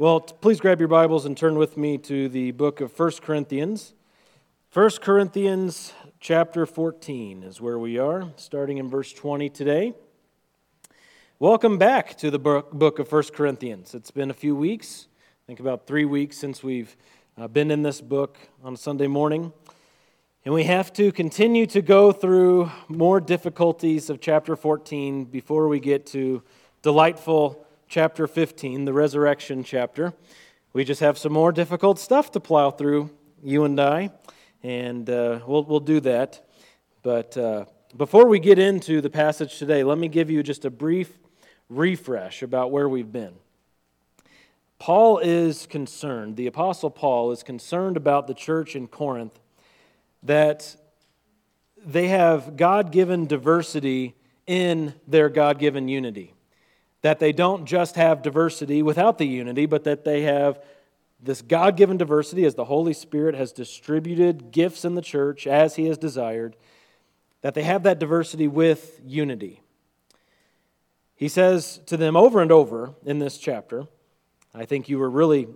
Well, please grab your Bibles and turn with me to the book of 1 Corinthians. 1 Corinthians chapter 14 is where we are, starting in verse 20 today. Welcome back to the book of 1 Corinthians. It's been a few weeks, I think about three weeks since we've uh, been in this book on Sunday morning. And we have to continue to go through more difficulties of chapter 14 before we get to delightful chapter 15, the resurrection chapter. We just have some more difficult stuff to plow through, you and I, and uh, we'll, we'll do that. But uh, before we get into the passage today, let me give you just a brief refresh about where we've been. Paul is concerned, the Apostle Paul is concerned about the church in Corinth that they have God given diversity in their God given unity that they don't just have diversity without the unity, but that they have this God given diversity as the Holy Spirit has distributed gifts in the church as He has desired, that they have that diversity with unity. He says to them over and over in this chapter, I think you were really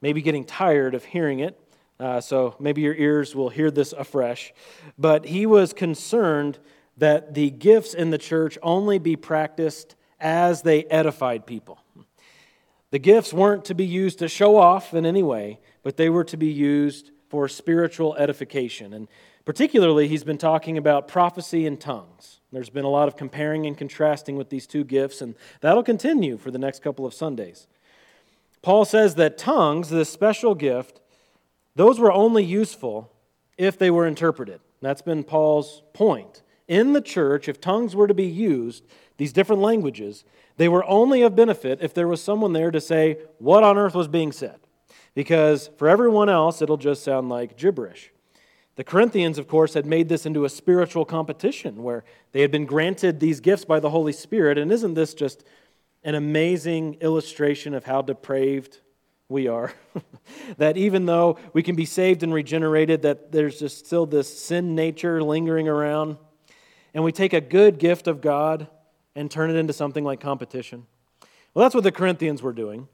maybe getting tired of hearing it, uh, so maybe your ears will hear this afresh. But he was concerned that the gifts in the church only be practiced as they edified people. The gifts weren't to be used to show off in any way, but they were to be used for spiritual edification. And particularly, he's been talking about prophecy and tongues. There's been a lot of comparing and contrasting with these two gifts, and that'll continue for the next couple of Sundays. Paul says that tongues, this special gift, those were only useful if they were interpreted. That's been Paul's point. In the church, if tongues were to be used, these different languages, they were only of benefit if there was someone there to say what on earth was being said. Because for everyone else, it'll just sound like gibberish. The Corinthians, of course, had made this into a spiritual competition where they had been granted these gifts by the Holy Spirit. And isn't this just an amazing illustration of how depraved we are? that even though we can be saved and regenerated, that there's just still this sin nature lingering around. And we take a good gift of God and turn it into something like competition? Well, that's what the Corinthians were doing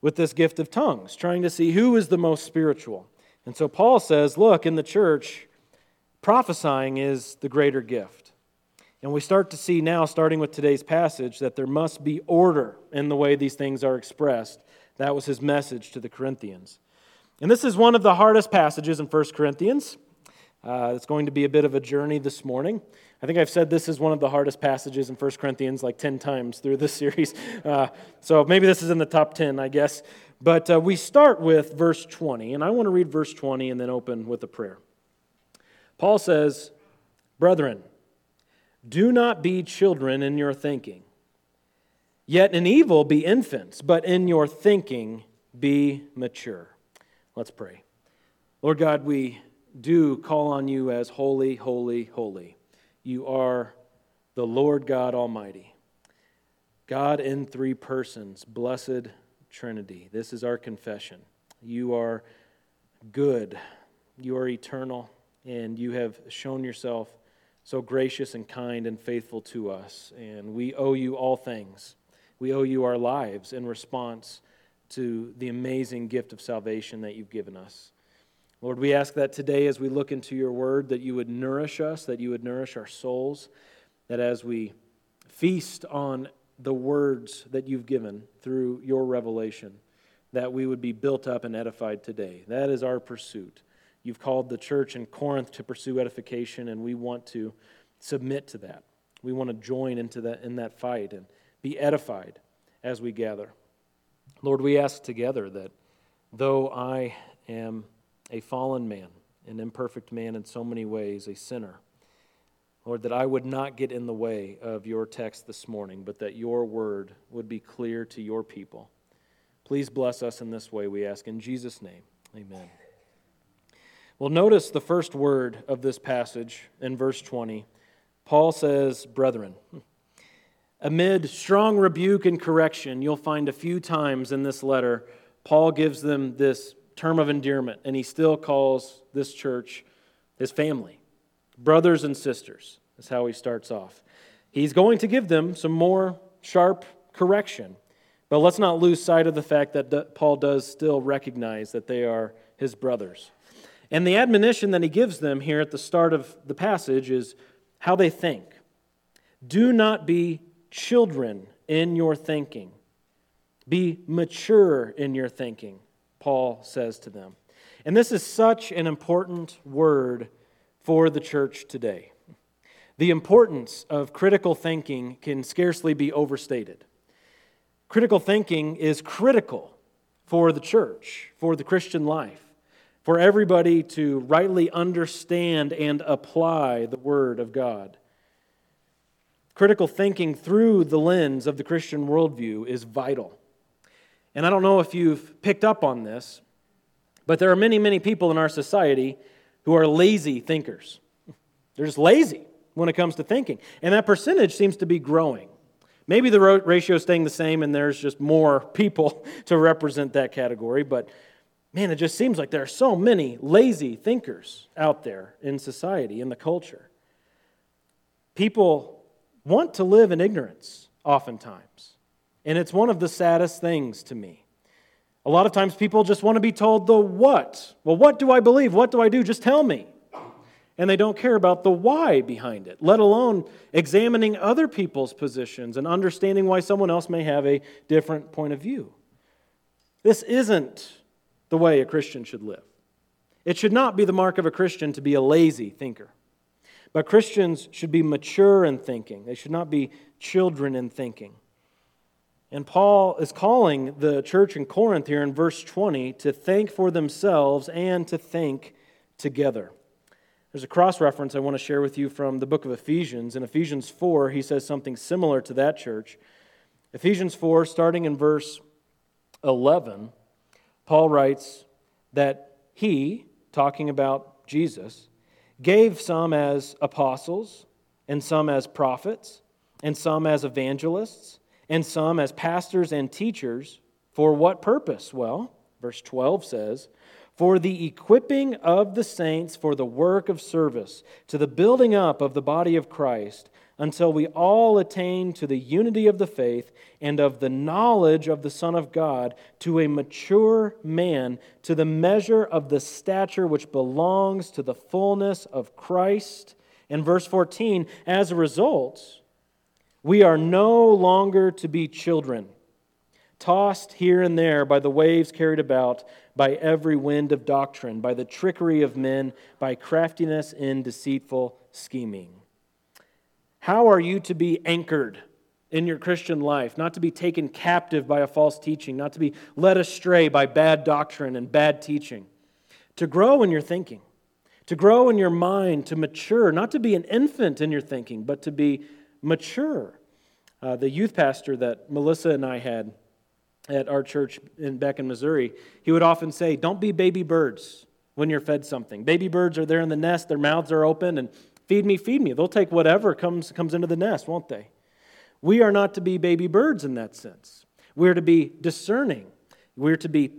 with this gift of tongues, trying to see who is the most spiritual. And so Paul says, look, in the church, prophesying is the greater gift. And we start to see now, starting with today's passage, that there must be order in the way these things are expressed. That was his message to the Corinthians. And this is one of the hardest passages in 1 Corinthians. Uh, it's going to be a bit of a journey this morning. I think I've said this is one of the hardest passages in 1 Corinthians like 10 times through this series. Uh, so maybe this is in the top 10, I guess. But uh, we start with verse 20, and I want to read verse 20 and then open with a prayer. Paul says, Brethren, do not be children in your thinking. Yet in evil be infants, but in your thinking be mature. Let's pray. Lord God, we do call on you as holy, holy, holy. You are the Lord God Almighty. God in three persons, blessed Trinity. This is our confession. You are good, you are eternal, and you have shown yourself so gracious and kind and faithful to us. And we owe you all things. We owe you our lives in response to the amazing gift of salvation that you've given us. Lord, we ask that today as we look into your word, that you would nourish us, that you would nourish our souls, that as we feast on the words that you've given through your revelation, that we would be built up and edified today. That is our pursuit. You've called the church in Corinth to pursue edification, and we want to submit to that. We want to join into that in that fight and be edified as we gather. Lord, we ask together that though I am a fallen man, an imperfect man in so many ways, a sinner. Lord, that I would not get in the way of your text this morning, but that your word would be clear to your people. Please bless us in this way, we ask. In Jesus' name, amen. Well, notice the first word of this passage in verse 20. Paul says, Brethren. Amid strong rebuke and correction, you'll find a few times in this letter, Paul gives them this term of endearment, and he still calls this church his family. Brothers and sisters is how he starts off. He's going to give them some more sharp correction, But let's not lose sight of the fact that Paul does still recognize that they are his brothers. And the admonition that he gives them here at the start of the passage is how they think. Do not be children in your thinking, be mature in your thinking, Paul says to them. And this is such an important word for the church today. The importance of critical thinking can scarcely be overstated. Critical thinking is critical for the church, for the Christian life, for everybody to rightly understand and apply the Word of God. Critical thinking through the lens of the Christian worldview is vital. And I don't know if you've picked up on this, but there are many, many people in our society who are lazy thinkers. They're just lazy when it comes to thinking. And that percentage seems to be growing. Maybe the ratio is staying the same and there's just more people to represent that category, but man, it just seems like there are so many lazy thinkers out there in society, in the culture. People want to live in ignorance oftentimes, and it's one of the saddest things to me. A lot of times people just want to be told the what. Well, what do I believe? What do I do? Just tell me and they don't care about the why behind it, let alone examining other people's positions and understanding why someone else may have a different point of view. This isn't the way a Christian should live. It should not be the mark of a Christian to be a lazy thinker. But Christians should be mature in thinking, they should not be children in thinking. And Paul is calling the church in Corinth here in verse 20 to think for themselves and to think together. There's a cross reference I want to share with you from the book of Ephesians. In Ephesians 4, he says something similar to that church. Ephesians 4, starting in verse 11, Paul writes that he, talking about Jesus, gave some as apostles, and some as prophets, and some as evangelists, and some as pastors and teachers. For what purpose? Well, verse 12 says, for the equipping of the saints for the work of service, to the building up of the body of Christ, until we all attain to the unity of the faith and of the knowledge of the Son of God, to a mature man, to the measure of the stature which belongs to the fullness of Christ. In verse 14, as a result, we are no longer to be children, tossed here and there by the waves carried about by every wind of doctrine, by the trickery of men, by craftiness in deceitful scheming. How are you to be anchored in your Christian life, not to be taken captive by a false teaching, not to be led astray by bad doctrine and bad teaching? To grow in your thinking, to grow in your mind, to mature, not to be an infant in your thinking, but to be mature. Uh, the youth pastor that Melissa and I had at our church in, back in Missouri, he would often say, Don't be baby birds when you're fed something. Baby birds are there in the nest, their mouths are open, and feed me, feed me. They'll take whatever comes, comes into the nest, won't they? We are not to be baby birds in that sense. We're to be discerning. We're to be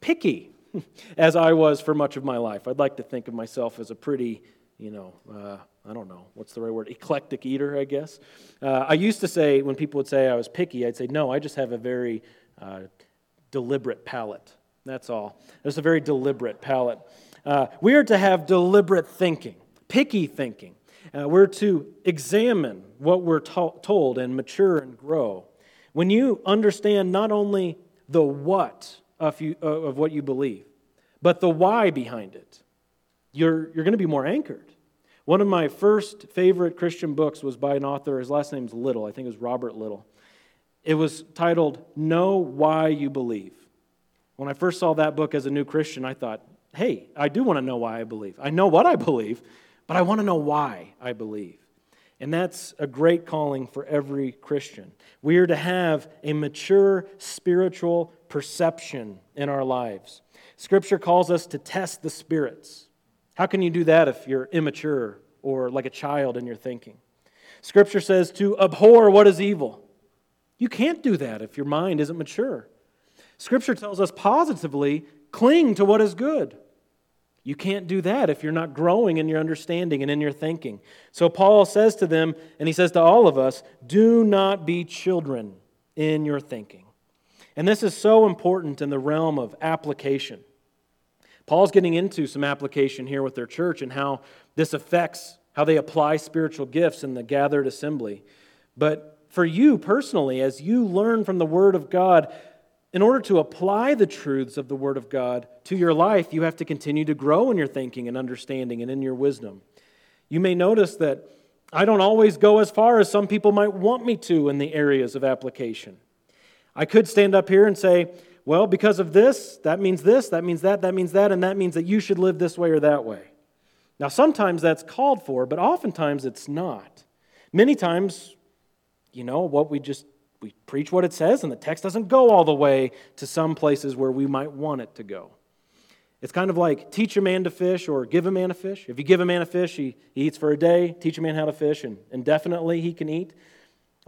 picky, as I was for much of my life. I'd like to think of myself as a pretty, you know, uh, I don't know, what's the right word? Eclectic eater, I guess. Uh, I used to say, when people would say I was picky, I'd say, no, I just have a very uh, deliberate palate. That's all. There's a very deliberate palate. Uh, we are to have deliberate thinking, picky thinking. Uh, we're to examine what we're to- told and mature and grow. When you understand not only the what of, you, of what you believe, but the why behind it, you're, you're going to be more anchored. One of my first favorite Christian books was by an author, his last name's Little, I think it was Robert Little. It was titled Know Why You Believe. When I first saw that book as a new Christian, I thought, hey, I do want to know why I believe. I know what I believe, but I want to know why I believe. And that's a great calling for every Christian. We are to have a mature spiritual perception in our lives. Scripture calls us to test the spirits. How can you do that if you're immature or like a child in your thinking? Scripture says to abhor what is evil. You can't do that if your mind isn't mature. Scripture tells us positively cling to what is good. You can't do that if you're not growing in your understanding and in your thinking. So Paul says to them, and he says to all of us, do not be children in your thinking. And this is so important in the realm of application. Paul's getting into some application here with their church and how this affects how they apply spiritual gifts in the gathered assembly. But for you personally, as you learn from the Word of God, in order to apply the truths of the Word of God to your life, you have to continue to grow in your thinking and understanding and in your wisdom. You may notice that I don't always go as far as some people might want me to in the areas of application. I could stand up here and say, well, because of this, that means this, that means that, that means that, and that means that you should live this way or that way. Now, sometimes that's called for, but oftentimes it's not. Many times, you know, what we just we preach what it says, and the text doesn't go all the way to some places where we might want it to go. It's kind of like teach a man to fish or give a man a fish. If you give a man a fish, he, he eats for a day. Teach a man how to fish, and indefinitely he can eat.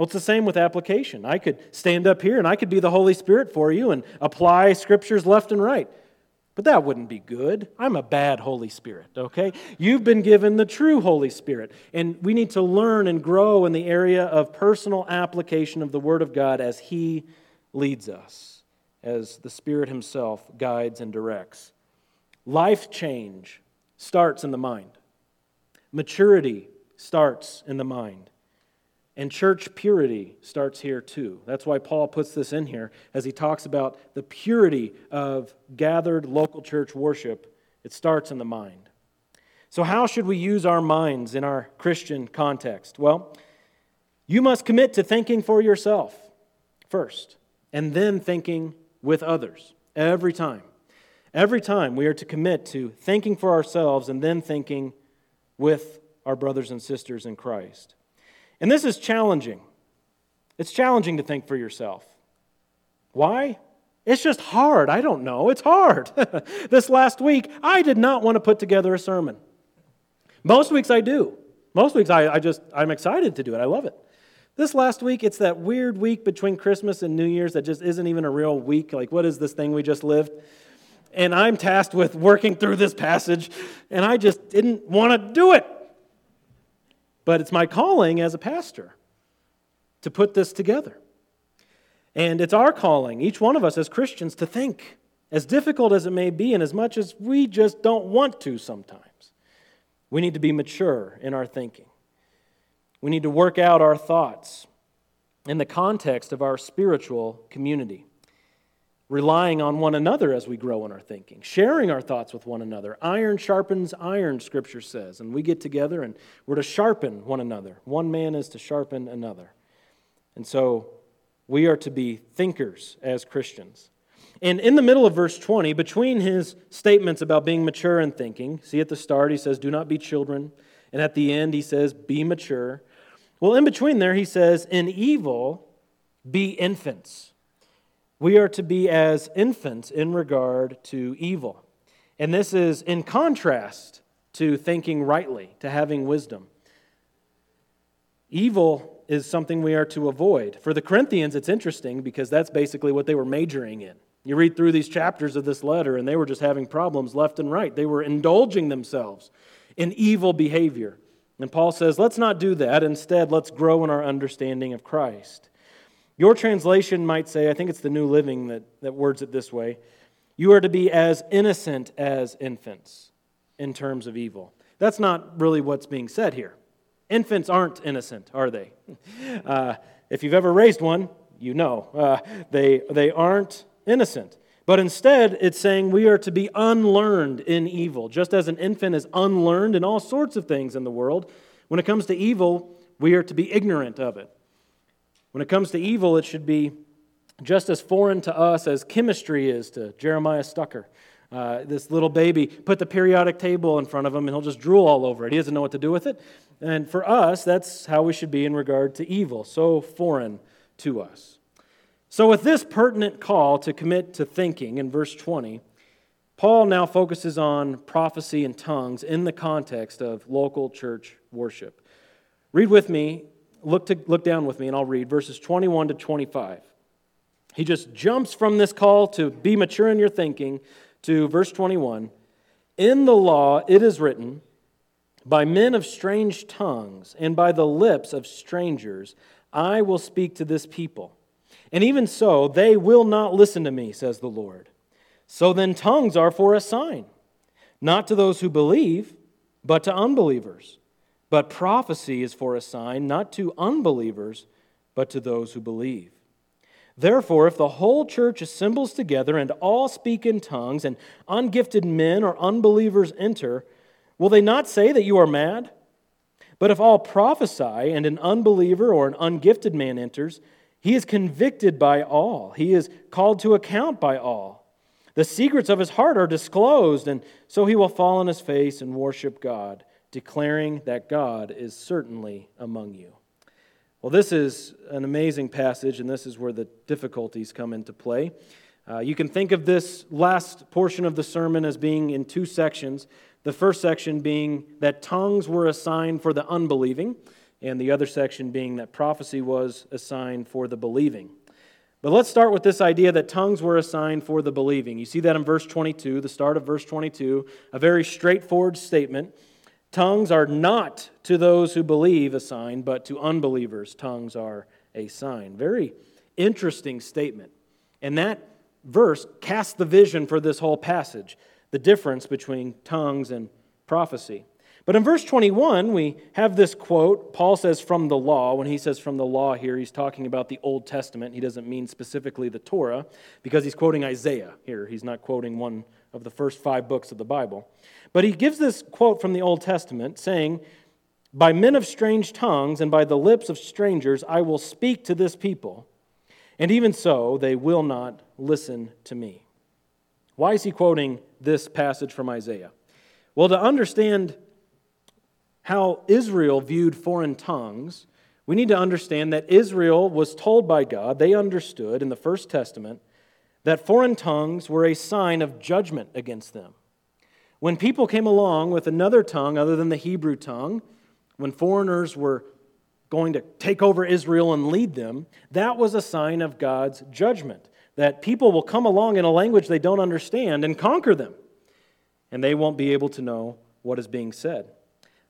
Well, it's the same with application. I could stand up here and I could be the Holy Spirit for you and apply scriptures left and right. But that wouldn't be good. I'm a bad Holy Spirit, okay? You've been given the true Holy Spirit. And we need to learn and grow in the area of personal application of the Word of God as He leads us, as the Spirit Himself guides and directs. Life change starts in the mind, maturity starts in the mind. And church purity starts here too. That's why Paul puts this in here as he talks about the purity of gathered local church worship. It starts in the mind. So, how should we use our minds in our Christian context? Well, you must commit to thinking for yourself first, and then thinking with others every time. Every time we are to commit to thinking for ourselves and then thinking with our brothers and sisters in Christ. And this is challenging. It's challenging to think for yourself. Why? It's just hard. I don't know. It's hard. this last week, I did not want to put together a sermon. Most weeks I do. Most weeks I, I just, I'm excited to do it. I love it. This last week, it's that weird week between Christmas and New Year's that just isn't even a real week. Like, what is this thing we just lived? And I'm tasked with working through this passage, and I just didn't want to do it. But it's my calling as a pastor to put this together. And it's our calling, each one of us as Christians, to think, as difficult as it may be, and as much as we just don't want to sometimes. We need to be mature in our thinking. We need to work out our thoughts in the context of our spiritual community relying on one another as we grow in our thinking, sharing our thoughts with one another. Iron sharpens iron, Scripture says. And we get together and we're to sharpen one another. One man is to sharpen another. And so we are to be thinkers as Christians. And in the middle of verse 20, between his statements about being mature in thinking, see at the start he says, Do not be children. And at the end he says, Be mature. Well, in between there he says, In evil, be infants. We are to be as infants in regard to evil. And this is in contrast to thinking rightly, to having wisdom. Evil is something we are to avoid. For the Corinthians, it's interesting because that's basically what they were majoring in. You read through these chapters of this letter, and they were just having problems left and right. They were indulging themselves in evil behavior. And Paul says, let's not do that. Instead, let's grow in our understanding of Christ. Your translation might say, I think it's the New Living that, that words it this way you are to be as innocent as infants in terms of evil. That's not really what's being said here. Infants aren't innocent, are they? Uh, if you've ever raised one, you know. Uh, they, they aren't innocent. But instead, it's saying we are to be unlearned in evil. Just as an infant is unlearned in all sorts of things in the world, when it comes to evil, we are to be ignorant of it. When it comes to evil, it should be just as foreign to us as chemistry is to Jeremiah Stucker. Uh, this little baby, put the periodic table in front of him and he'll just drool all over it. He doesn't know what to do with it. And for us, that's how we should be in regard to evil, so foreign to us. So, with this pertinent call to commit to thinking in verse 20, Paul now focuses on prophecy and tongues in the context of local church worship. Read with me look, to, look down with me and I'll read verses 21 to 25. He just jumps from this call to be mature in your thinking to verse 21. In the law it is written, by men of strange tongues and by the lips of strangers, I will speak to this people, And even so, they will not listen to me, says the Lord. So then, tongues are for a sign, not to those who believe, but to unbelievers. But prophecy is for a sign, not to unbelievers, but to those who believe. Therefore, if the whole church assembles together and all speak in tongues, and ungifted men or unbelievers enter, will they not say that you are mad? But if all prophesy, and an unbeliever or an ungifted man enters, he is convicted by all, he is called to account by all. The secrets of his heart are disclosed, and so he will fall on his face and worship God, declaring that God is certainly among you. Well, this is an amazing passage, and this is where the difficulties come into play. Uh, you can think of this last portion of the sermon as being in two sections. The first section being that tongues were a sign for the unbelieving and the other section being that prophecy was a sign for the believing. But let's start with this idea that tongues were a sign for the believing. You see that in verse 22, the start of verse 22, a very straightforward statement. Tongues are not to those who believe a sign, but to unbelievers, tongues are a sign. Very interesting statement. And that verse casts the vision for this whole passage the difference between tongues and prophecy. But in verse 21, we have this quote. Paul says from the law. When he says from the law here, he's talking about the Old Testament. He doesn't mean specifically the Torah because he's quoting Isaiah here. He's not quoting one of the first five books of the Bible. But he gives this quote from the Old Testament saying, By men of strange tongues and by the lips of strangers I will speak to this people, and even so they will not listen to me. Why is he quoting this passage from Isaiah? Well, to understand how Israel viewed foreign tongues, we need to understand that Israel was told by God, they understood in the First Testament, that foreign tongues were a sign of judgment against them. When people came along with another tongue other than the Hebrew tongue, when foreigners were going to take over Israel and lead them, that was a sign of God's judgment. That people will come along in a language they don't understand and conquer them, and they won't be able to know what is being said.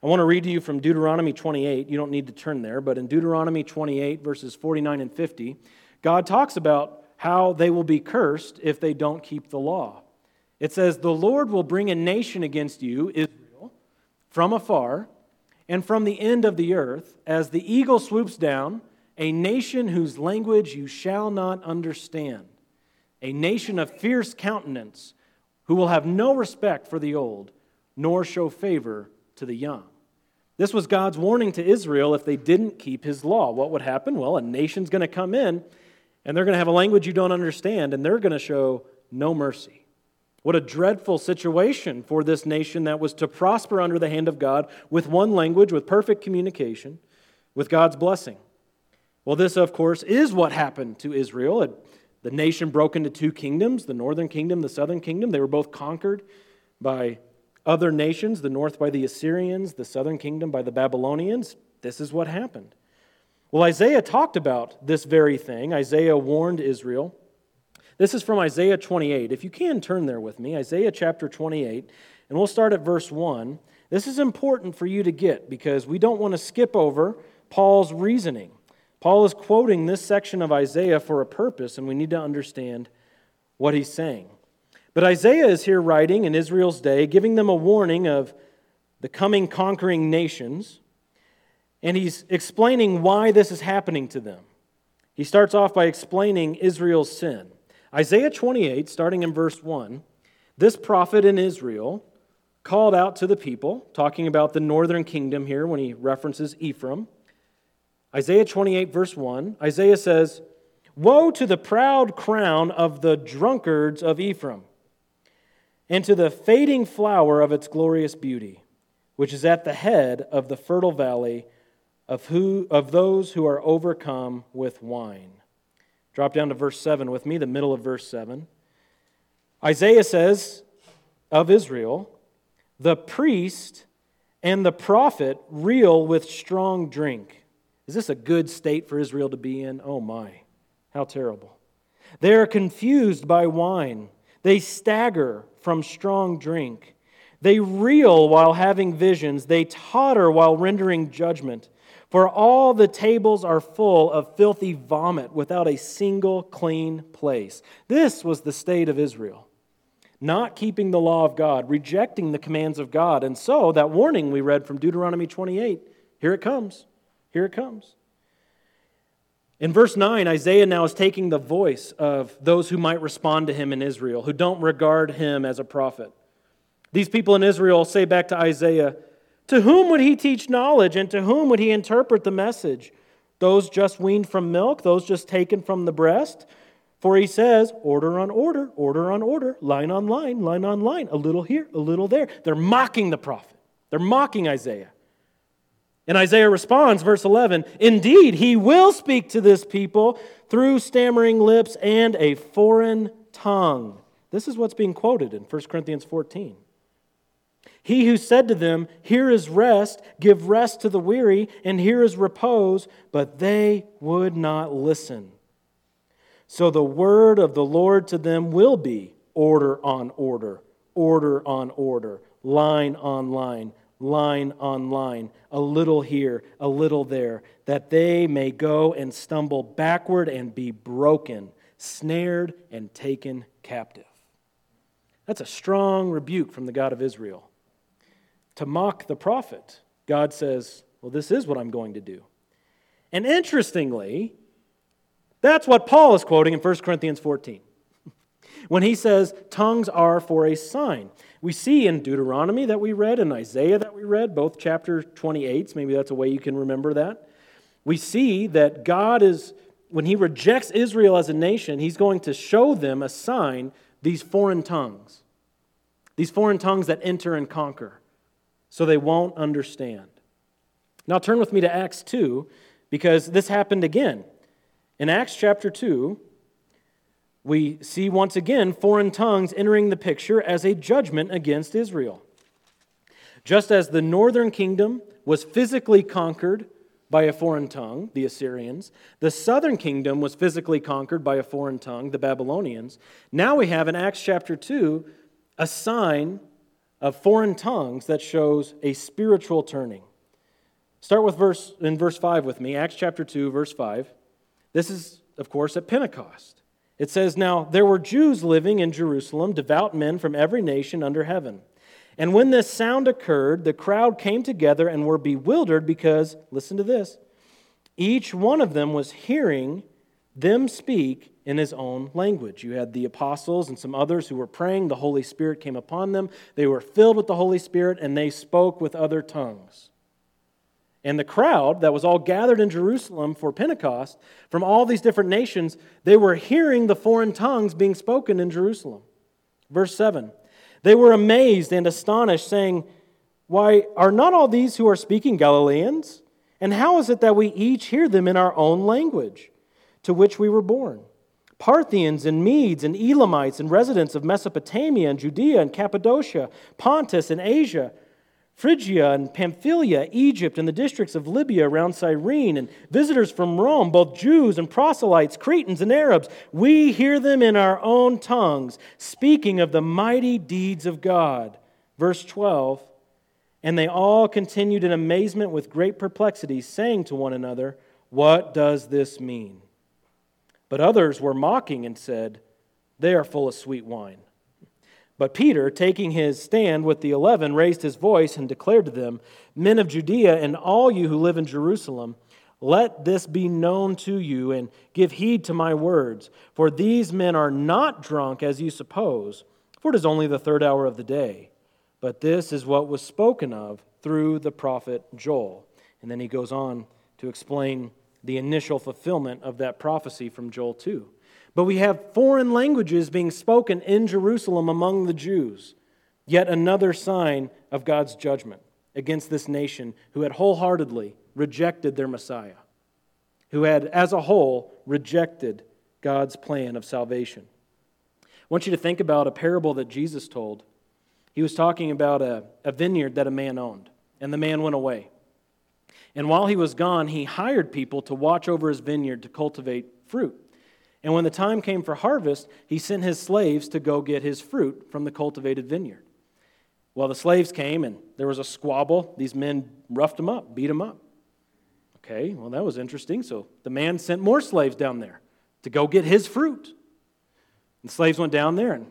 I want to read to you from Deuteronomy 28. You don't need to turn there, but in Deuteronomy 28, verses 49 and 50, God talks about how they will be cursed if they don't keep the law. It says, The Lord will bring a nation against you, Israel, from afar and from the end of the earth, as the eagle swoops down, a nation whose language you shall not understand, a nation of fierce countenance, who will have no respect for the old, nor show favor to the young. This was God's warning to Israel if they didn't keep his law. What would happen? Well, a nation's going to come in and they're going to have a language you don't understand and they're going to show no mercy. What a dreadful situation for this nation that was to prosper under the hand of God with one language, with perfect communication, with God's blessing. Well, this, of course, is what happened to Israel. The nation broke into two kingdoms the northern kingdom, the southern kingdom. They were both conquered by other nations, the north by the Assyrians, the southern kingdom by the Babylonians. This is what happened. Well, Isaiah talked about this very thing. Isaiah warned Israel. This is from Isaiah 28. If you can turn there with me, Isaiah chapter 28, and we'll start at verse 1. This is important for you to get because we don't want to skip over Paul's reasoning. Paul is quoting this section of Isaiah for a purpose, and we need to understand what he's saying. But Isaiah is here writing in Israel's day, giving them a warning of the coming conquering nations, and he's explaining why this is happening to them. He starts off by explaining Israel's sin. Isaiah 28, starting in verse 1, this prophet in Israel called out to the people, talking about the northern kingdom here when he references Ephraim. Isaiah 28, verse 1, Isaiah says, Woe to the proud crown of the drunkards of Ephraim and to the fading flower of its glorious beauty, which is at the head of the fertile valley of, who, of those who are overcome with wine. Drop down to verse 7 with me, the middle of verse 7. Isaiah says of Israel, the priest and the prophet reel with strong drink. Is this a good state for Israel to be in? Oh my, how terrible. They are confused by wine, they stagger from strong drink. They reel while having visions. They totter while rendering judgment. For all the tables are full of filthy vomit without a single clean place. This was the state of Israel. Not keeping the law of God, rejecting the commands of God. And so, that warning we read from Deuteronomy 28 here it comes. Here it comes. In verse 9, Isaiah now is taking the voice of those who might respond to him in Israel, who don't regard him as a prophet. These people in Israel say back to Isaiah, To whom would he teach knowledge, and to whom would he interpret the message? Those just weaned from milk, those just taken from the breast? For he says, Order on order, order on order, line on line, line on line, a little here, a little there. They're mocking the prophet, they're mocking Isaiah. And Isaiah responds, verse 11 Indeed, he will speak to this people through stammering lips and a foreign tongue. This is what's being quoted in 1 Corinthians 14. He who said to them, Here is rest, give rest to the weary, and here is repose, but they would not listen. So the word of the Lord to them will be order on order, order on order, line on line line on line, a little here, a little there, that they may go and stumble backward and be broken, snared and taken captive. That's a strong rebuke from the God of Israel. To mock the prophet, God says, Well, this is what I'm going to do. And interestingly, that's what Paul is quoting in 1 Corinthians 14 when he says, Tongues are for a sign. We see in Deuteronomy that we read and Isaiah that we read, both chapter 28, maybe that's a way you can remember that. We see that God is, when he rejects Israel as a nation, he's going to show them a sign, these foreign tongues. These foreign tongues that enter and conquer, so they won't understand. Now turn with me to Acts 2, because this happened again. In Acts chapter 2, we see once again foreign tongues entering the picture as a judgment against Israel. Just as the northern kingdom was physically conquered by a foreign tongue, the Assyrians, the southern kingdom was physically conquered by a foreign tongue, the Babylonians. Now we have in Acts chapter 2 a sign of foreign tongues that shows a spiritual turning. Start with verse in verse 5 with me, Acts chapter 2 verse 5. This is of course at Pentecost. It says, Now there were Jews living in Jerusalem, devout men from every nation under heaven. And when this sound occurred, the crowd came together and were bewildered because, listen to this, each one of them was hearing them speak in his own language. You had the apostles and some others who were praying. The Holy Spirit came upon them. They were filled with the Holy Spirit and they spoke with other tongues. And the crowd that was all gathered in Jerusalem for Pentecost from all these different nations, they were hearing the foreign tongues being spoken in Jerusalem. Verse 7 They were amazed and astonished, saying, Why, are not all these who are speaking Galileans? And how is it that we each hear them in our own language, to which we were born? Parthians and Medes and Elamites and residents of Mesopotamia and Judea and Cappadocia, Pontus and Asia Phrygia and Pamphylia, Egypt, and the districts of Libya around Cyrene, and visitors from Rome, both Jews and proselytes, Cretans and Arabs. We hear them in our own tongues, speaking of the mighty deeds of God. Verse 12 And they all continued in amazement with great perplexity, saying to one another, What does this mean? But others were mocking and said, They are full of sweet wine. But Peter, taking his stand with the eleven, raised his voice and declared to them, Men of Judea and all you who live in Jerusalem, let this be known to you and give heed to my words. For these men are not drunk as you suppose, for it is only the third hour of the day. But this is what was spoken of through the prophet Joel. And then he goes on to explain the initial fulfillment of that prophecy from Joel 2. But we have foreign languages being spoken in Jerusalem among the Jews. Yet another sign of God's judgment against this nation who had wholeheartedly rejected their Messiah, who had, as a whole, rejected God's plan of salvation. I want you to think about a parable that Jesus told. He was talking about a, a vineyard that a man owned, and the man went away. And while he was gone, he hired people to watch over his vineyard to cultivate fruit. And when the time came for harvest, he sent his slaves to go get his fruit from the cultivated vineyard. Well, the slaves came and there was a squabble. These men roughed him up, beat him up. Okay, well, that was interesting. So the man sent more slaves down there to go get his fruit. The slaves went down there and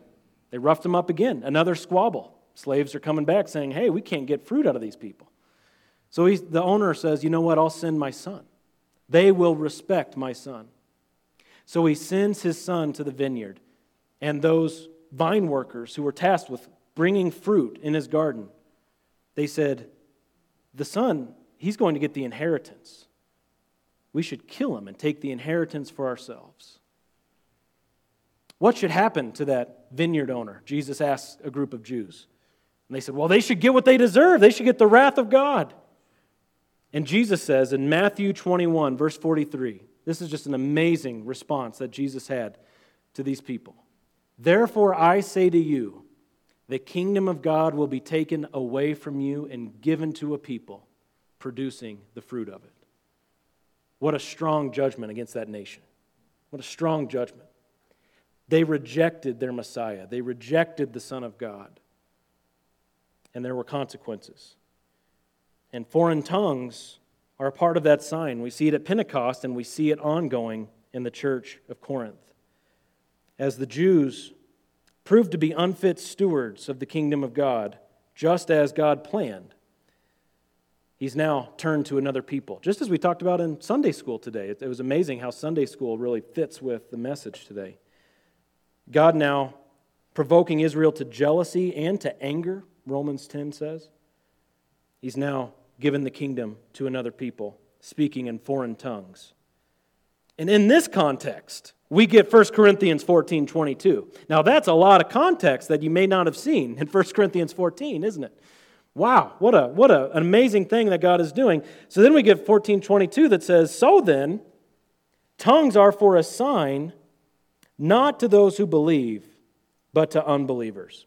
they roughed him up again. Another squabble. Slaves are coming back saying, hey, we can't get fruit out of these people. So the owner says, you know what? I'll send my son. They will respect my son. So he sends his son to the vineyard, and those vine workers who were tasked with bringing fruit in his garden, they said, The son, he's going to get the inheritance. We should kill him and take the inheritance for ourselves. What should happen to that vineyard owner? Jesus asked a group of Jews. And they said, Well, they should get what they deserve. They should get the wrath of God. And Jesus says in Matthew 21, verse 43, this is just an amazing response that Jesus had to these people. Therefore, I say to you, the kingdom of God will be taken away from you and given to a people producing the fruit of it. What a strong judgment against that nation. What a strong judgment. They rejected their Messiah, they rejected the Son of God, and there were consequences. And foreign tongues are a part of that sign. We see it at Pentecost and we see it ongoing in the church of Corinth. As the Jews proved to be unfit stewards of the kingdom of God, just as God planned, he's now turned to another people. Just as we talked about in Sunday school today. It was amazing how Sunday school really fits with the message today. God now provoking Israel to jealousy and to anger, Romans 10 says. He's now given the kingdom to another people, speaking in foreign tongues. And in this context, we get 1 Corinthians 14 22. Now, that's a lot of context that you may not have seen in 1 Corinthians 14, isn't it? Wow, what, a, what a, an amazing thing that God is doing. So then we get 14 22 that says, So then, tongues are for a sign, not to those who believe, but to unbelievers.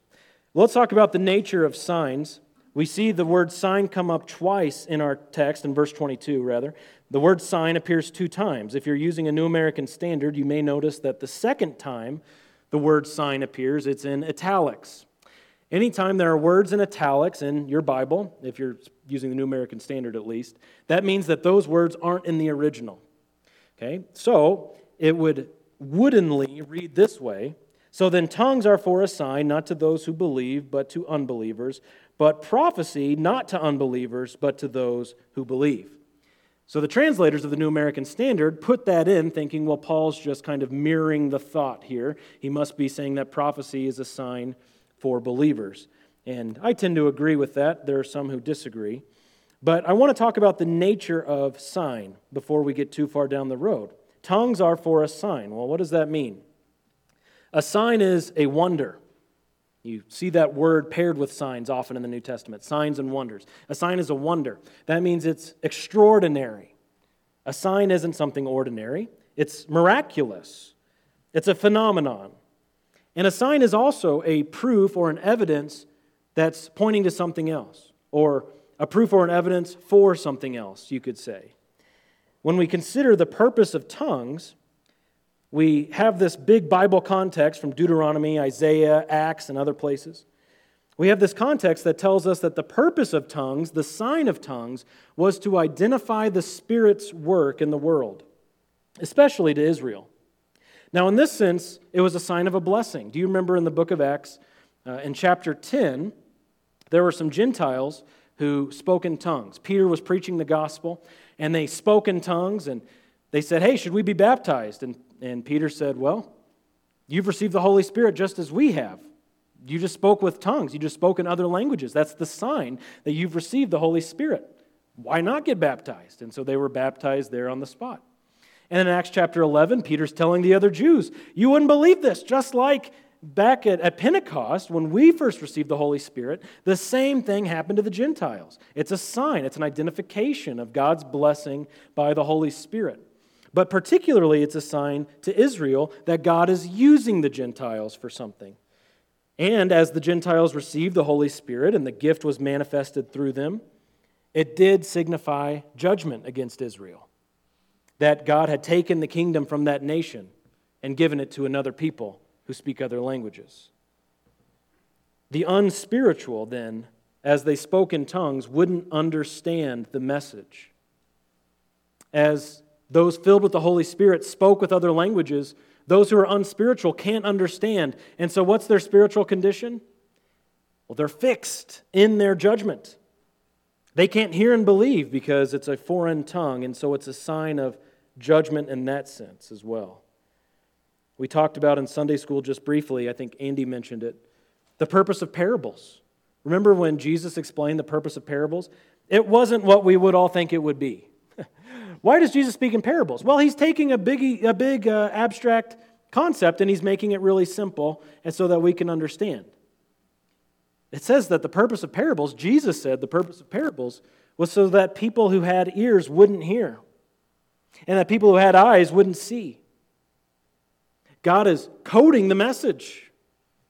Let's talk about the nature of signs. We see the word sign come up twice in our text, in verse 22, rather. The word sign appears two times. If you're using a New American Standard, you may notice that the second time the word sign appears, it's in italics. Anytime there are words in italics in your Bible, if you're using the New American Standard at least, that means that those words aren't in the original. Okay? So it would woodenly read this way So then, tongues are for a sign, not to those who believe, but to unbelievers but prophecy not to unbelievers, but to those who believe. So the translators of the New American Standard put that in, thinking, well, Paul's just kind of mirroring the thought here. He must be saying that prophecy is a sign for believers. And I tend to agree with that. There are some who disagree. But I want to talk about the nature of sign before we get too far down the road. Tongues are for a sign. Well, what does that mean? A sign is a wonder. You see that word paired with signs often in the New Testament signs and wonders. A sign is a wonder. That means it's extraordinary. A sign isn't something ordinary, it's miraculous, it's a phenomenon. And a sign is also a proof or an evidence that's pointing to something else, or a proof or an evidence for something else, you could say. When we consider the purpose of tongues, we have this big Bible context from Deuteronomy, Isaiah, Acts, and other places. We have this context that tells us that the purpose of tongues, the sign of tongues, was to identify the Spirit's work in the world, especially to Israel. Now, in this sense, it was a sign of a blessing. Do you remember in the book of Acts, uh, in chapter 10, there were some Gentiles who spoke in tongues. Peter was preaching the gospel, and they spoke in tongues, and they said, Hey, should we be baptized? And and Peter said, Well, you've received the Holy Spirit just as we have. You just spoke with tongues, you just spoke in other languages. That's the sign that you've received the Holy Spirit. Why not get baptized? And so they were baptized there on the spot. And in Acts chapter 11, Peter's telling the other Jews, You wouldn't believe this, just like back at, at Pentecost, when we first received the Holy Spirit, the same thing happened to the Gentiles. It's a sign, it's an identification of God's blessing by the Holy Spirit. But particularly, it's a sign to Israel that God is using the Gentiles for something. And as the Gentiles received the Holy Spirit and the gift was manifested through them, it did signify judgment against Israel. That God had taken the kingdom from that nation and given it to another people who speak other languages. The unspiritual, then, as they spoke in tongues, wouldn't understand the message as those filled with the Holy Spirit spoke with other languages, those who are unspiritual can't understand. And so, what's their spiritual condition? Well, they're fixed in their judgment. They can't hear and believe because it's a foreign tongue, and so it's a sign of judgment in that sense as well. We talked about in Sunday school just briefly, I think Andy mentioned it, the purpose of parables. Remember when Jesus explained the purpose of parables? It wasn't what we would all think it would be. Why does Jesus speak in parables? Well, he's taking a big, a big uh, abstract concept and he's making it really simple and so that we can understand. It says that the purpose of parables, Jesus said the purpose of parables was so that people who had ears wouldn't hear and that people who had eyes wouldn't see. God is coding the message,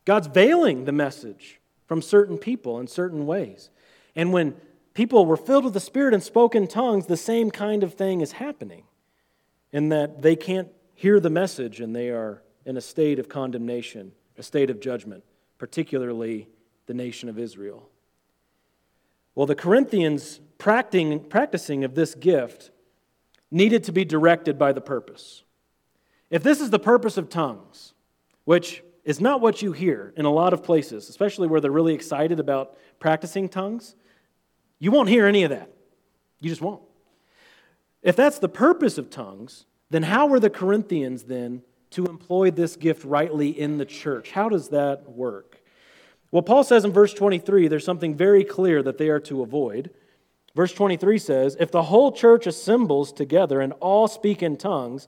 God's veiling the message from certain people in certain ways. And when people were filled with the Spirit and spoke in tongues, the same kind of thing is happening in that they can't hear the message and they are in a state of condemnation, a state of judgment, particularly the nation of Israel. Well, the Corinthians practicing of this gift needed to be directed by the purpose. If this is the purpose of tongues, which is not what you hear in a lot of places, especially where they're really excited about practicing tongues, you won't hear any of that. You just won't. If that's the purpose of tongues, then how were the Corinthians then to employ this gift rightly in the church? How does that work? Well, Paul says in verse 23 there's something very clear that they are to avoid. Verse 23 says, If the whole church assembles together and all speak in tongues,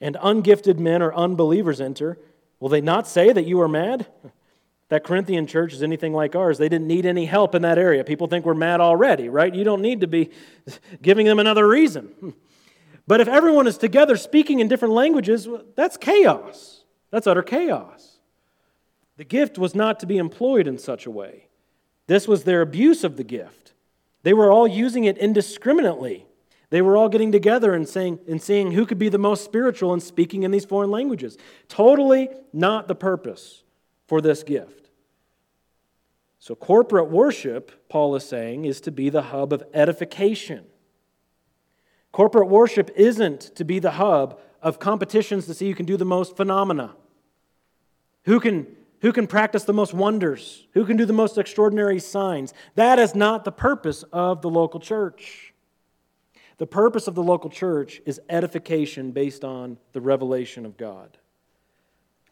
and ungifted men or unbelievers enter, will they not say that you are mad? That Corinthian church is anything like ours. They didn't need any help in that area. People think we're mad already, right? You don't need to be giving them another reason. But if everyone is together speaking in different languages, that's chaos. That's utter chaos. The gift was not to be employed in such a way. This was their abuse of the gift. They were all using it indiscriminately. They were all getting together and saying and seeing who could be the most spiritual and speaking in these foreign languages. Totally not the purpose for this gift. So corporate worship, Paul is saying, is to be the hub of edification. Corporate worship isn't to be the hub of competitions to see who can do the most phenomena. Who can who can practice the most wonders? Who can do the most extraordinary signs? That is not the purpose of the local church. The purpose of the local church is edification based on the revelation of God.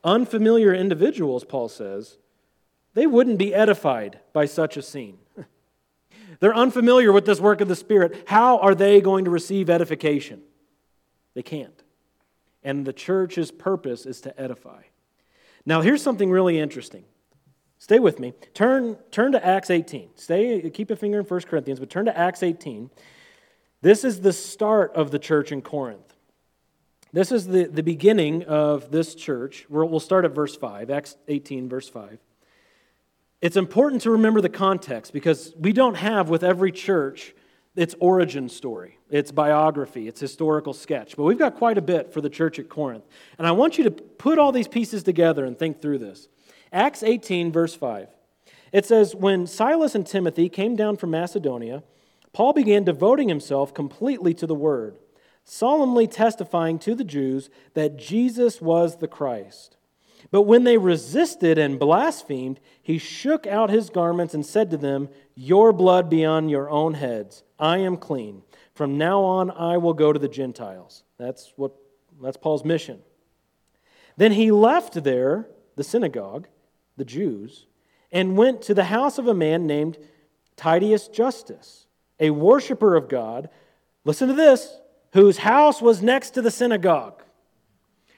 Unfamiliar individuals, Paul says, they wouldn't be edified by such a scene. They're unfamiliar with this work of the Spirit. How are they going to receive edification? They can't. And the church's purpose is to edify. Now, here's something really interesting. Stay with me. Turn, turn to Acts 18. Stay, keep a finger in 1 Corinthians, but turn to Acts 18. This is the start of the church in Corinth. This is the, the beginning of this church. We'll start at verse 5, Acts 18, verse 5. It's important to remember the context because we don't have with every church its origin story, its biography, its historical sketch. But we've got quite a bit for the church at Corinth. And I want you to put all these pieces together and think through this. Acts 18, verse 5. It says, When Silas and Timothy came down from Macedonia, Paul began devoting himself completely to the word, solemnly testifying to the Jews that Jesus was the Christ. But when they resisted and blasphemed, he shook out his garments and said to them, Your blood be on your own heads. I am clean. From now on, I will go to the Gentiles. That's, what, that's Paul's mission. Then he left there, the synagogue, the Jews, and went to the house of a man named Titius Justus, a worshiper of God. Listen to this whose house was next to the synagogue.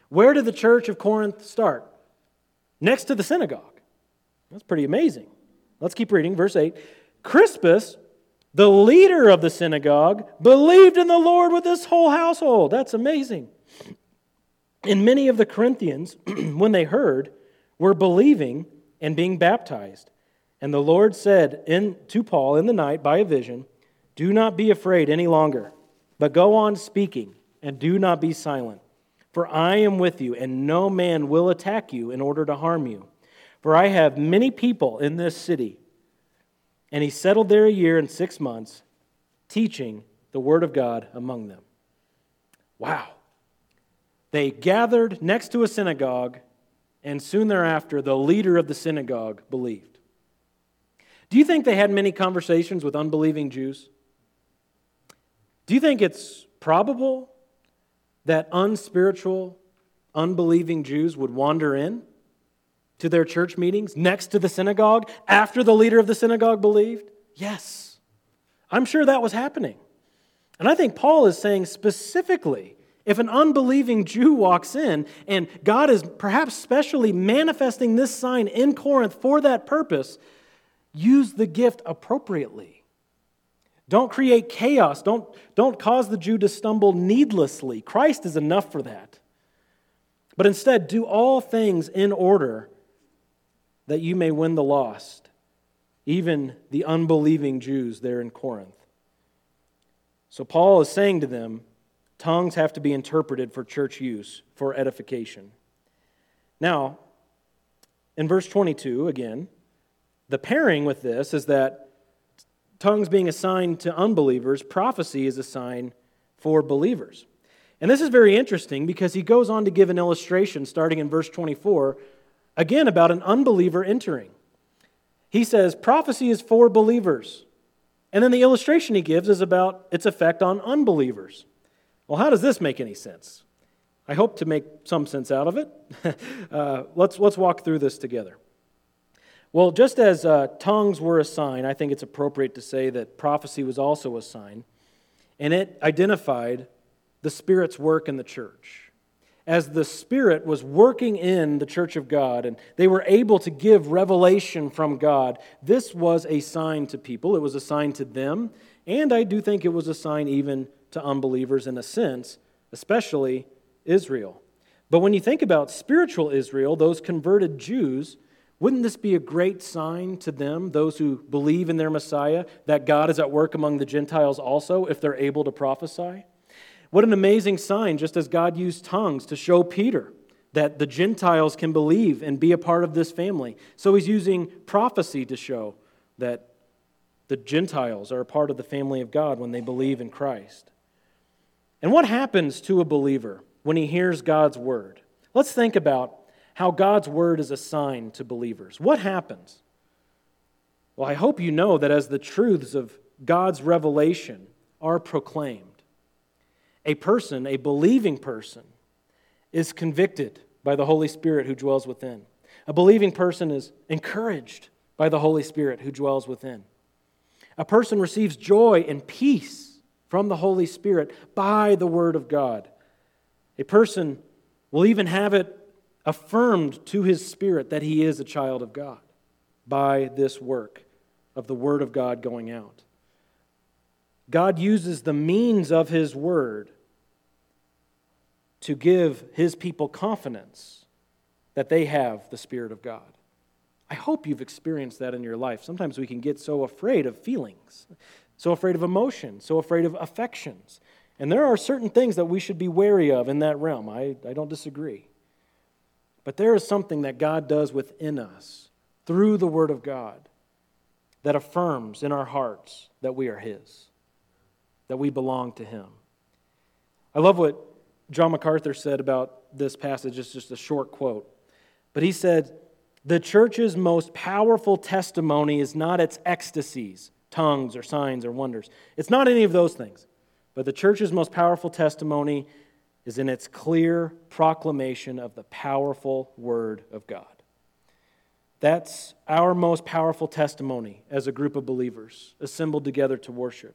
Where did the church of Corinth start? Next to the synagogue. That's pretty amazing. Let's keep reading. Verse 8 Crispus the leader of the synagogue, believed in the Lord with his whole household. That's amazing. And many of the Corinthians, when they heard, were believing and being baptized. And the Lord said in, to Paul in the night by a vision, Do not be afraid any longer, but go on speaking, and do not be silent. For I am with you, and no man will attack you in order to harm you. For I have many people in this city and he settled there a year and six months, teaching the word of God among them. Wow. They gathered next to a synagogue, and soon thereafter, the leader of the synagogue believed. Do you think they had many conversations with unbelieving Jews? Do you think it's probable that unspiritual, unbelieving Jews would wander in to their church meetings next to the synagogue after the leader of the synagogue believed? Yes. I'm sure that was happening. And I think Paul is saying specifically if an unbelieving Jew walks in and God is perhaps specially manifesting this sign in Corinth for that purpose, use the gift appropriately. Don't create chaos. Don't, don't cause the Jew to stumble needlessly. Christ is enough for that. But instead, do all things in order that you may win the lost, even the unbelieving Jews there in Corinth. So Paul is saying to them, tongues have to be interpreted for church use, for edification. Now, in verse 22, again, the pairing with this is that tongues being assigned to unbelievers, prophecy is a sign for believers. And this is very interesting because he goes on to give an illustration starting in verse 24, again about an unbeliever entering. He says, Prophecy is for believers. And then the illustration he gives is about its effect on unbelievers. Well, how does this make any sense? I hope to make some sense out of it. uh, let's, let's walk through this together. Well, just as uh, tongues were a sign, I think it's appropriate to say that prophecy was also a sign, and it identified the Spirit's work in the church as the Spirit was working in the church of God and they were able to give revelation from God, this was a sign to people. It was a sign to them. And I do think it was a sign even to unbelievers in a sense, especially Israel. But when you think about spiritual Israel, those converted Jews, wouldn't this be a great sign to them, those who believe in their Messiah, that God is at work among the Gentiles also, if they're able to prophesy? What an amazing sign, just as God used tongues to show Peter that the Gentiles can believe and be a part of this family. So he's using prophecy to show that the Gentiles are a part of the family of God when they believe in Christ. And what happens to a believer when he hears God's word? Let's think about how God's word is a sign to believers. What happens? Well, I hope you know that as the truths of God's revelation are proclaimed, a person, a believing person, is convicted by the Holy Spirit who dwells within. A believing person is encouraged by the Holy Spirit who dwells within. A person receives joy and peace from the Holy Spirit by the Word of God. A person will even have it affirmed to his spirit that he is a child of God by this work of the Word of God going out. God uses the means of His Word to give His people confidence that they have the Spirit of God. I hope you've experienced that in your life. Sometimes we can get so afraid of feelings, so afraid of emotion, so afraid of affections. And there are certain things that we should be wary of in that realm. I, I don't disagree. But there is something that God does within us through the Word of God that affirms in our hearts that we are His that we belong to Him. I love what John MacArthur said about this passage. It's just a short quote. But he said, The church's most powerful testimony is not its ecstasies, tongues, or signs, or wonders. It's not any of those things. But the church's most powerful testimony is in its clear proclamation of the powerful Word of God. That's our most powerful testimony as a group of believers assembled together to worship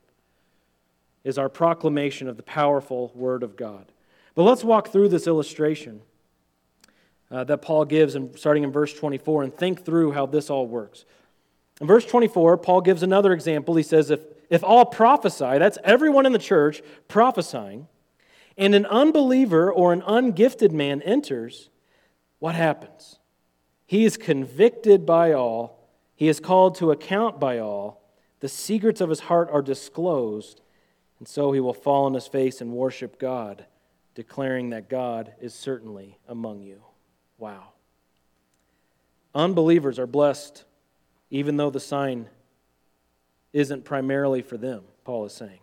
is our proclamation of the powerful Word of God. But let's walk through this illustration uh, that Paul gives, in, starting in verse 24, and think through how this all works. In verse 24, Paul gives another example. He says, If, if all prophesy, that's everyone in the church prophesying, and an unbeliever or an ungifted man enters, what happens? He is convicted by all, he is called to account by all, the secrets of his heart are disclosed and so he will fall on his face and worship God, declaring that God is certainly among you. Wow. Unbelievers are blessed even though the sign isn't primarily for them, Paul is saying.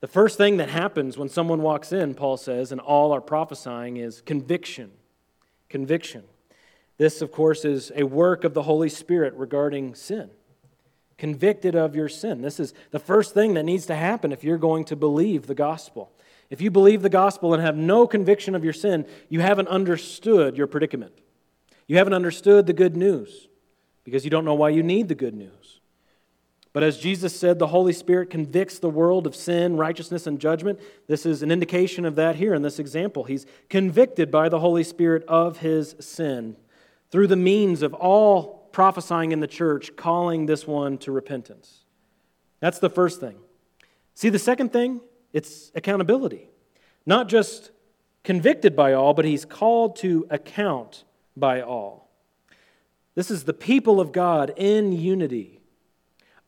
The first thing that happens when someone walks in, Paul says, and all are prophesying, is conviction. Conviction. This, of course, is a work of the Holy Spirit regarding sin. Convicted of your sin. This is the first thing that needs to happen if you're going to believe the gospel. If you believe the gospel and have no conviction of your sin, you haven't understood your predicament. You haven't understood the good news because you don't know why you need the good news. But as Jesus said, the Holy Spirit convicts the world of sin, righteousness, and judgment. This is an indication of that here in this example. He's convicted by the Holy Spirit of his sin through the means of all prophesying in the church, calling this one to repentance. That's the first thing. See, the second thing, it's accountability. Not just convicted by all, but he's called to account by all. This is the people of God in unity,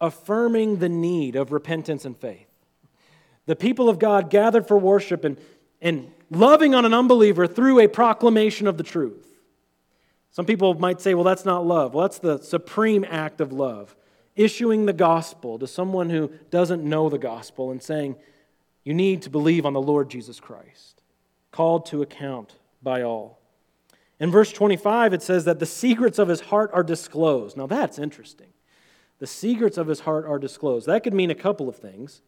affirming the need of repentance and faith. The people of God gathered for worship and, and loving on an unbeliever through a proclamation of the truth. Some people might say, well, that's not love. Well, that's the supreme act of love. Issuing the gospel to someone who doesn't know the gospel and saying, you need to believe on the Lord Jesus Christ. Called to account by all. In verse 25, it says that the secrets of his heart are disclosed. Now, that's interesting. The secrets of his heart are disclosed. That could mean a couple of things.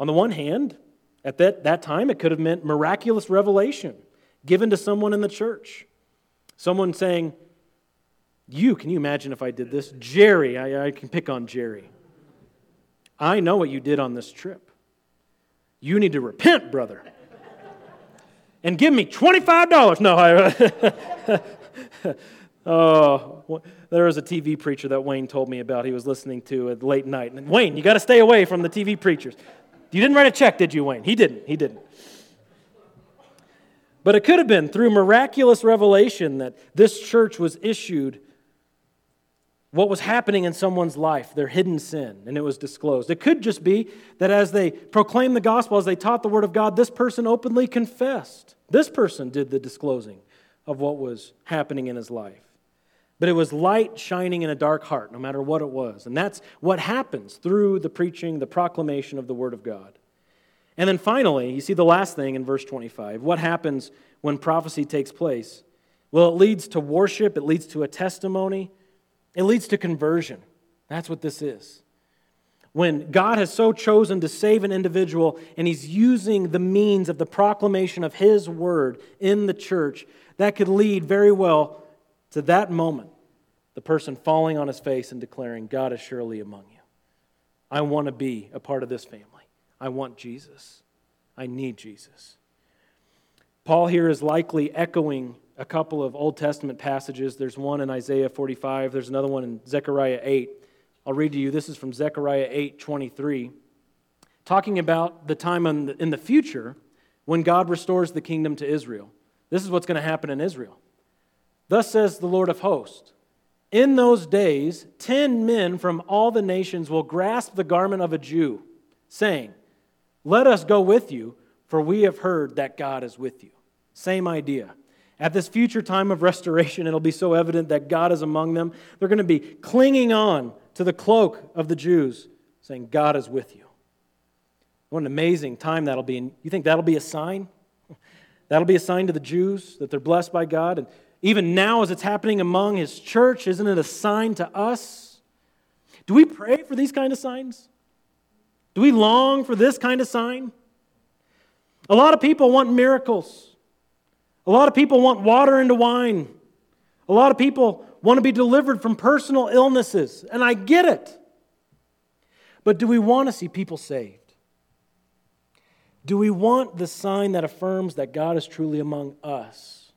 On the one hand, at that, that time, it could have meant miraculous revelation given to someone in the church. Someone saying, You, can you imagine if I did this? Jerry, I, I can pick on Jerry. I know what you did on this trip. You need to repent, brother and give me $25. No, I. oh, there was a TV preacher that Wayne told me about he was listening to at late night. And Wayne, you got to stay away from the TV preachers. You didn't write a check, did you, Wayne? He didn't. He didn't. But it could have been through miraculous revelation that this church was issued what was happening in someone's life, their hidden sin, and it was disclosed. It could just be that as they proclaimed the gospel, as they taught the word of God, this person openly confessed. This person did the disclosing of what was happening in his life. But it was light shining in a dark heart, no matter what it was. And that's what happens through the preaching, the proclamation of the word of God. And then finally, you see the last thing in verse 25. What happens when prophecy takes place? Well, it leads to worship, it leads to a testimony, it leads to conversion. That's what this is. When God has so chosen to save an individual and he's using the means of the proclamation of his word in the church, that could lead very well to that moment the person falling on his face and declaring, God is surely among you. I want to be a part of this family. I want Jesus. I need Jesus. Paul here is likely echoing a couple of Old Testament passages. There's one in Isaiah 45, there's another one in Zechariah 8. I'll read to you. This is from Zechariah 8 23, talking about the time in the future when God restores the kingdom to Israel. This is what's going to happen in Israel. Thus says the Lord of hosts In those days, ten men from all the nations will grasp the garment of a Jew, saying, Let us go with you, for we have heard that God is with you. Same idea. At this future time of restoration, it'll be so evident that God is among them. They're going to be clinging on to the cloak of the Jews, saying, God is with you. What an amazing time that'll be. And you think that'll be a sign? That'll be a sign to the Jews that they're blessed by God. And even now, as it's happening among His church, isn't it a sign to us? Do we pray for these kind of signs? Do we long for this kind of sign? A lot of people want miracles. A lot of people want water into wine. A lot of people want to be delivered from personal illnesses, and I get it. But do we want to see people saved? Do we want the sign that affirms that God is truly among us?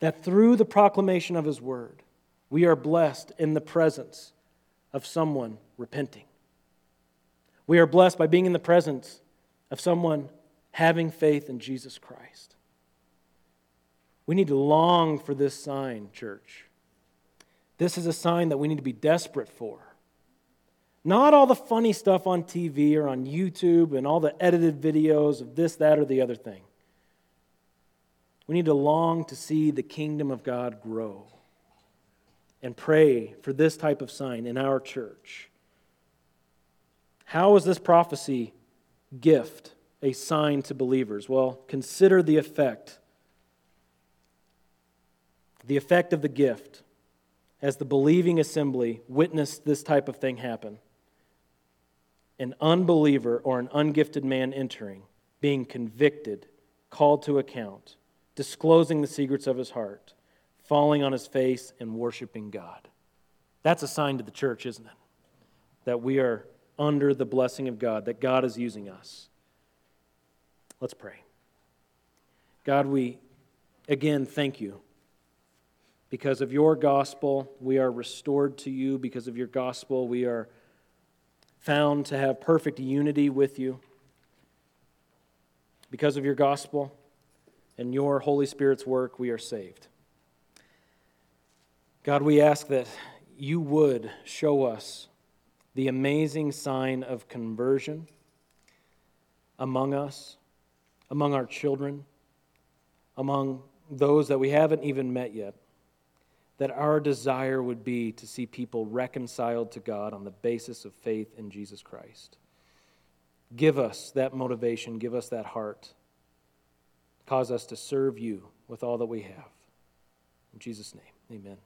That through the proclamation of His word, we are blessed in the presence of someone repenting. We are blessed by being in the presence of someone having faith in Jesus Christ. We need to long for this sign, church. This is a sign that we need to be desperate for. Not all the funny stuff on TV or on YouTube and all the edited videos of this, that, or the other thing. We need to long to see the kingdom of God grow and pray for this type of sign in our church. How is this prophecy gift a sign to believers? Well, consider the effect. The effect of the gift as the believing assembly witnessed this type of thing happen. An unbeliever or an ungifted man entering, being convicted, called to account, disclosing the secrets of his heart, falling on his face, and worshiping God. That's a sign to the church, isn't it? That we are under the blessing of God, that God is using us. Let's pray. God, we again thank you. Because of your gospel, we are restored to you. Because of your gospel, we are found to have perfect unity with you. Because of your gospel and your Holy Spirit's work, we are saved. God, we ask that you would show us the amazing sign of conversion among us, among our children, among those that we haven't even met yet. That our desire would be to see people reconciled to God on the basis of faith in Jesus Christ. Give us that motivation, give us that heart. Cause us to serve you with all that we have. In Jesus' name, amen.